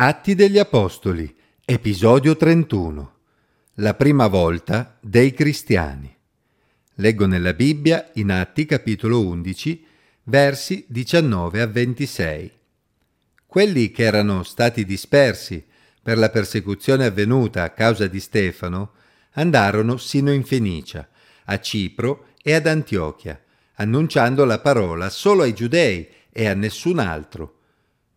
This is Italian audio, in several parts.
Atti degli Apostoli, episodio 31. La prima volta dei cristiani. Leggo nella Bibbia in Atti capitolo 11, versi 19 a 26. Quelli che erano stati dispersi per la persecuzione avvenuta a causa di Stefano andarono sino in Fenicia, a Cipro e ad Antiochia, annunciando la parola solo ai giudei e a nessun altro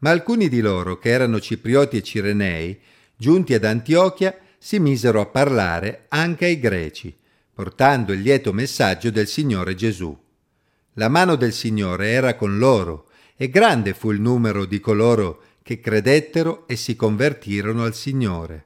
ma alcuni di loro, che erano ciprioti e cirenei, giunti ad Antiochia, si misero a parlare anche ai greci, portando il lieto messaggio del Signore Gesù. La mano del Signore era con loro, e grande fu il numero di coloro che credettero e si convertirono al Signore.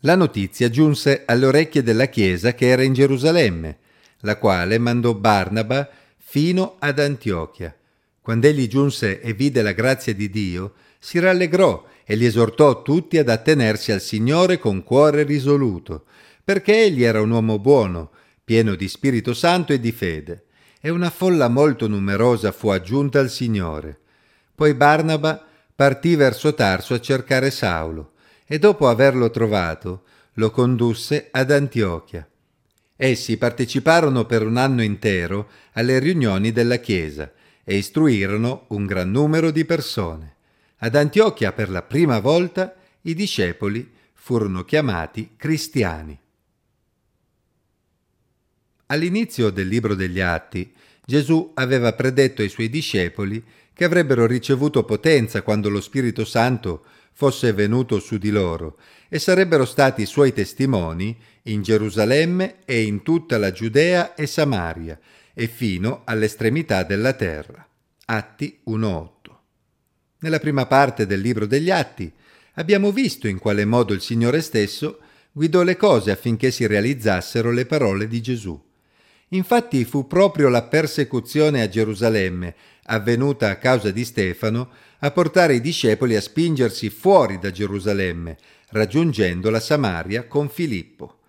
La notizia giunse alle orecchie della Chiesa che era in Gerusalemme, la quale mandò Barnaba fino ad Antiochia quando egli giunse e vide la grazia di Dio, si rallegrò e li esortò tutti ad attenersi al Signore con cuore risoluto, perché egli era un uomo buono, pieno di Spirito Santo e di fede, e una folla molto numerosa fu aggiunta al Signore. Poi Barnaba partì verso Tarso a cercare Saulo, e dopo averlo trovato, lo condusse ad Antiochia. Essi parteciparono per un anno intero alle riunioni della Chiesa, e istruirono un gran numero di persone. Ad Antiochia per la prima volta i discepoli furono chiamati cristiani. All'inizio del libro degli Atti, Gesù aveva predetto ai suoi discepoli che avrebbero ricevuto potenza quando lo Spirito Santo fosse venuto su di loro e sarebbero stati suoi testimoni in Gerusalemme e in tutta la Giudea e Samaria e fino all'estremità della terra. Atti 1.8. Nella prima parte del libro degli Atti abbiamo visto in quale modo il Signore stesso guidò le cose affinché si realizzassero le parole di Gesù. Infatti fu proprio la persecuzione a Gerusalemme, avvenuta a causa di Stefano, a portare i discepoli a spingersi fuori da Gerusalemme, raggiungendo la Samaria con Filippo.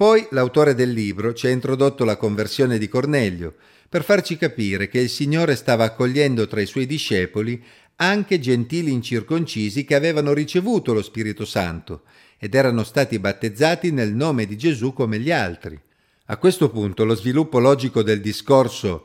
Poi l'autore del libro ci ha introdotto la conversione di Cornelio, per farci capire che il Signore stava accogliendo tra i suoi discepoli anche gentili incirconcisi che avevano ricevuto lo Spirito Santo ed erano stati battezzati nel nome di Gesù come gli altri. A questo punto lo sviluppo logico del discorso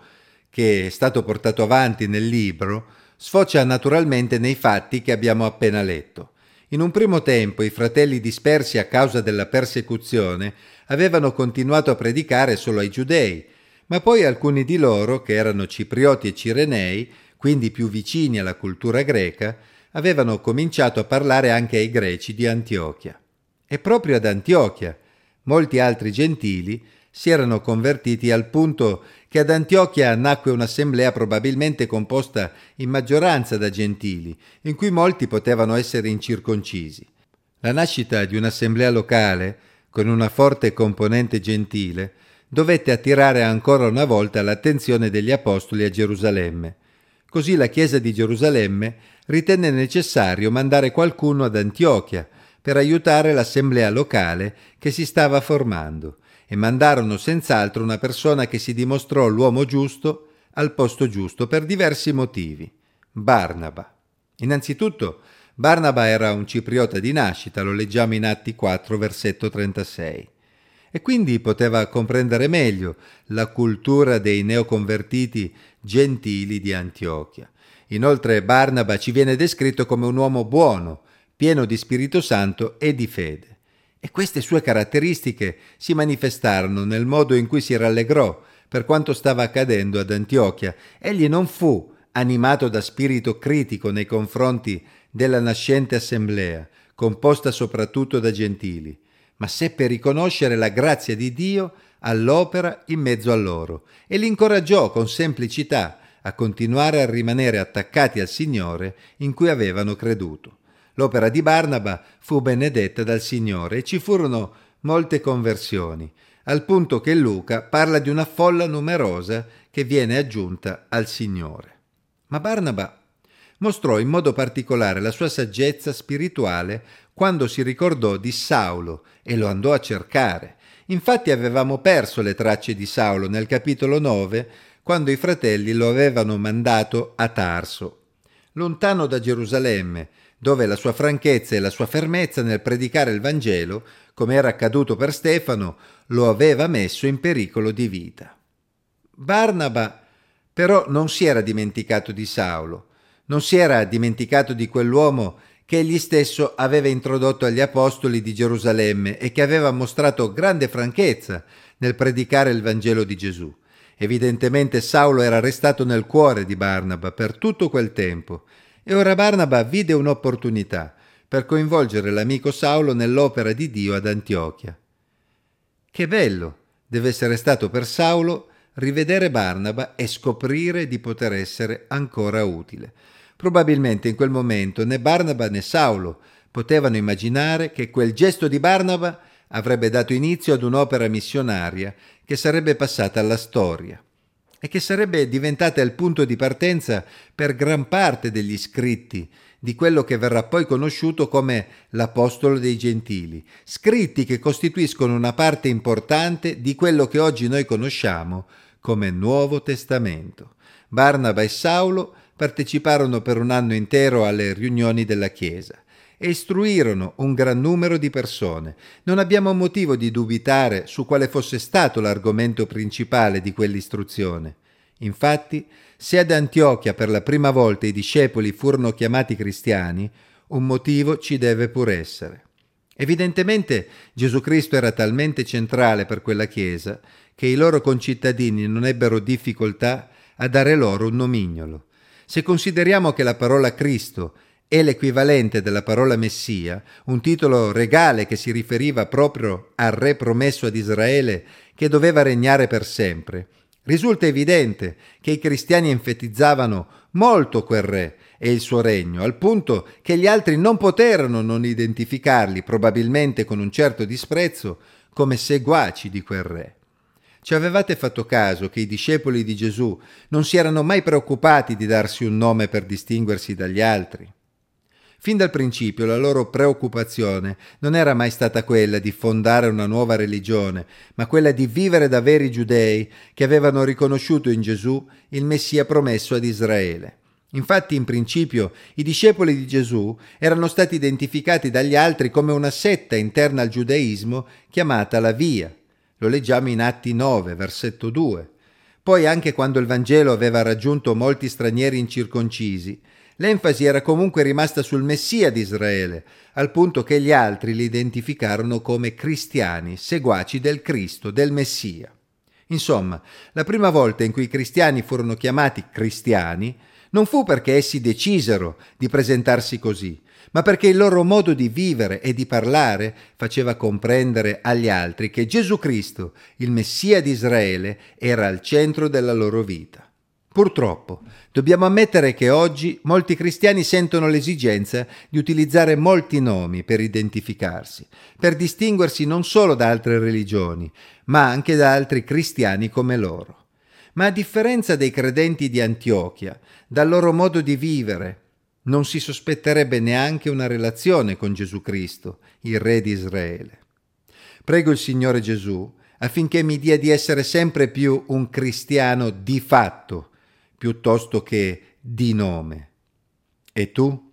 che è stato portato avanti nel libro sfocia naturalmente nei fatti che abbiamo appena letto. In un primo tempo i fratelli dispersi a causa della persecuzione avevano continuato a predicare solo ai giudei, ma poi alcuni di loro, che erano ciprioti e cirenei, quindi più vicini alla cultura greca, avevano cominciato a parlare anche ai greci di Antiochia. E proprio ad Antiochia molti altri gentili si erano convertiti al punto che ad Antiochia nacque un'assemblea probabilmente composta in maggioranza da gentili, in cui molti potevano essere incirconcisi. La nascita di un'assemblea locale, con una forte componente gentile, dovette attirare ancora una volta l'attenzione degli apostoli a Gerusalemme. Così la Chiesa di Gerusalemme ritenne necessario mandare qualcuno ad Antiochia per aiutare l'assemblea locale che si stava formando e mandarono senz'altro una persona che si dimostrò l'uomo giusto al posto giusto per diversi motivi. Barnaba. Innanzitutto, Barnaba era un cipriota di nascita, lo leggiamo in Atti 4, versetto 36, e quindi poteva comprendere meglio la cultura dei neoconvertiti gentili di Antiochia. Inoltre Barnaba ci viene descritto come un uomo buono, pieno di Spirito Santo e di fede. E queste sue caratteristiche si manifestarono nel modo in cui si rallegrò per quanto stava accadendo ad Antiochia. Egli non fu animato da spirito critico nei confronti della nascente assemblea, composta soprattutto da gentili, ma seppe riconoscere la grazia di Dio all'opera in mezzo a loro e li incoraggiò con semplicità a continuare a rimanere attaccati al Signore in cui avevano creduto. L'opera di Barnaba fu benedetta dal Signore e ci furono molte conversioni, al punto che Luca parla di una folla numerosa che viene aggiunta al Signore. Ma Barnaba mostrò in modo particolare la sua saggezza spirituale quando si ricordò di Saulo e lo andò a cercare. Infatti avevamo perso le tracce di Saulo nel capitolo 9, quando i fratelli lo avevano mandato a Tarso. Lontano da Gerusalemme, dove la sua franchezza e la sua fermezza nel predicare il Vangelo, come era accaduto per Stefano, lo aveva messo in pericolo di vita. Barnaba però non si era dimenticato di Saulo, non si era dimenticato di quell'uomo che egli stesso aveva introdotto agli apostoli di Gerusalemme e che aveva mostrato grande franchezza nel predicare il Vangelo di Gesù. Evidentemente Saulo era restato nel cuore di Barnaba per tutto quel tempo e ora Barnaba vide un'opportunità per coinvolgere l'amico Saulo nell'opera di Dio ad Antiochia. Che bello deve essere stato per Saulo rivedere Barnaba e scoprire di poter essere ancora utile. Probabilmente in quel momento né Barnaba né Saulo potevano immaginare che quel gesto di Barnaba avrebbe dato inizio ad un'opera missionaria che sarebbe passata alla storia e che sarebbe diventata il punto di partenza per gran parte degli scritti di quello che verrà poi conosciuto come l'Apostolo dei Gentili, scritti che costituiscono una parte importante di quello che oggi noi conosciamo come Nuovo Testamento. Barnaba e Saulo parteciparono per un anno intero alle riunioni della Chiesa e istruirono un gran numero di persone. Non abbiamo motivo di dubitare su quale fosse stato l'argomento principale di quell'istruzione. Infatti, se ad Antiochia per la prima volta i discepoli furono chiamati cristiani, un motivo ci deve pur essere. Evidentemente Gesù Cristo era talmente centrale per quella Chiesa che i loro concittadini non ebbero difficoltà a dare loro un nomignolo. Se consideriamo che la parola Cristo è l'equivalente della parola Messia, un titolo regale che si riferiva proprio al re promesso ad Israele che doveva regnare per sempre, risulta evidente che i cristiani enfatizzavano molto quel re e il suo regno, al punto che gli altri non poterono non identificarli, probabilmente con un certo disprezzo, come seguaci di quel re. Ci avevate fatto caso che i discepoli di Gesù non si erano mai preoccupati di darsi un nome per distinguersi dagli altri? Fin dal principio la loro preoccupazione non era mai stata quella di fondare una nuova religione, ma quella di vivere da veri giudei che avevano riconosciuto in Gesù il Messia promesso ad Israele. Infatti in principio i discepoli di Gesù erano stati identificati dagli altri come una setta interna al giudaismo chiamata la Via, lo leggiamo in Atti 9, versetto 2. Poi anche quando il Vangelo aveva raggiunto molti stranieri incirconcisi, l'enfasi era comunque rimasta sul Messia di Israele, al punto che gli altri li identificarono come cristiani, seguaci del Cristo, del Messia. Insomma, la prima volta in cui i cristiani furono chiamati cristiani non fu perché essi decisero di presentarsi così, ma perché il loro modo di vivere e di parlare faceva comprendere agli altri che Gesù Cristo, il Messia di Israele, era al centro della loro vita. Purtroppo, dobbiamo ammettere che oggi molti cristiani sentono l'esigenza di utilizzare molti nomi per identificarsi, per distinguersi non solo da altre religioni, ma anche da altri cristiani come loro. Ma a differenza dei credenti di Antiochia, dal loro modo di vivere, non si sospetterebbe neanche una relazione con Gesù Cristo, il Re di Israele. Prego il Signore Gesù affinché mi dia di essere sempre più un cristiano di fatto, piuttosto che di nome. E tu?